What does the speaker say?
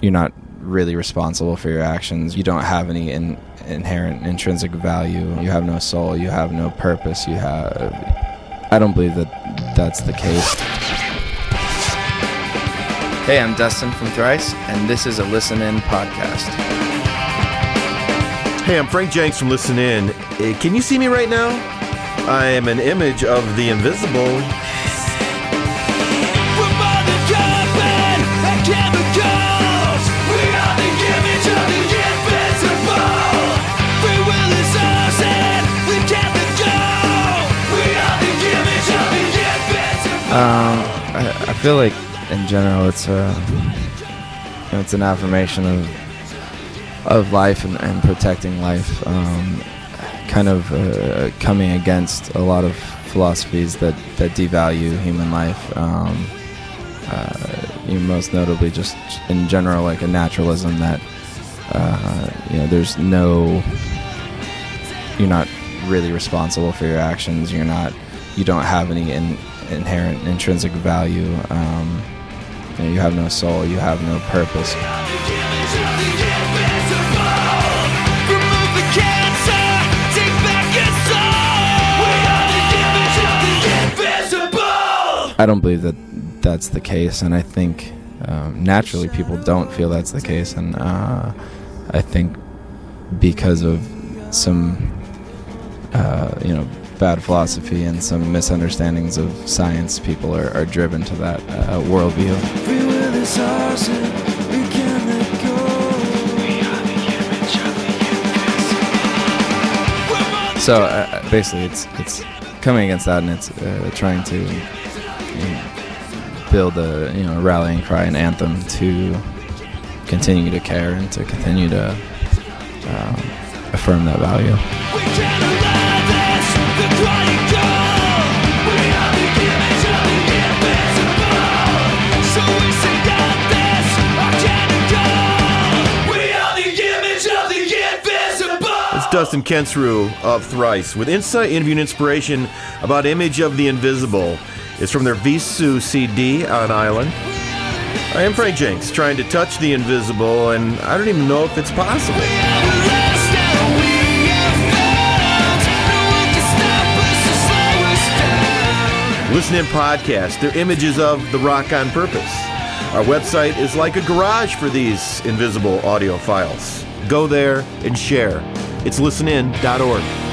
you're not really responsible for your actions. You don't have any in, inherent intrinsic value. You have no soul. You have no purpose. You have. I don't believe that that's the case. Hey, I'm Dustin from Thrice, and this is a Listen In podcast. Hey, I'm Frank Jenks from Listen In. Uh, Can you see me right now? I am an image of the invisible. Feel like in general it's a it's an affirmation of of life and, and protecting life. Um, kind of uh, coming against a lot of philosophies that, that devalue human life. Um, uh, you most notably, just in general, like a naturalism that uh, you know there's no you're not really responsible for your actions. You're not you don't have any in, inherent intrinsic value. Um, you, know, you have no soul. You have no purpose. I don't believe that that's the case, and I think um, naturally people don't feel that's the case, and uh, I think because of some uh, you know bad philosophy and some misunderstandings of science, people are, are driven to that uh, worldview. Free will is ours and we can't let go. We are the image of the invisible. So uh, basically, it's it's coming against that, and it's uh, trying to you know, build a you know rallying cry, an anthem to continue to care and to continue to um, affirm that value. Dustin Kensrue of Thrice with insight, interview, and inspiration about Image of the Invisible. It's from their Vheissu CD on Island. I am Frank Jenks, trying to touch the invisible, and I don't even know if it's possible. Listen in podcast. They're images of the rock on purpose. Our website is like a garage for these invisible audio files. Go there and share. It's listenin.org.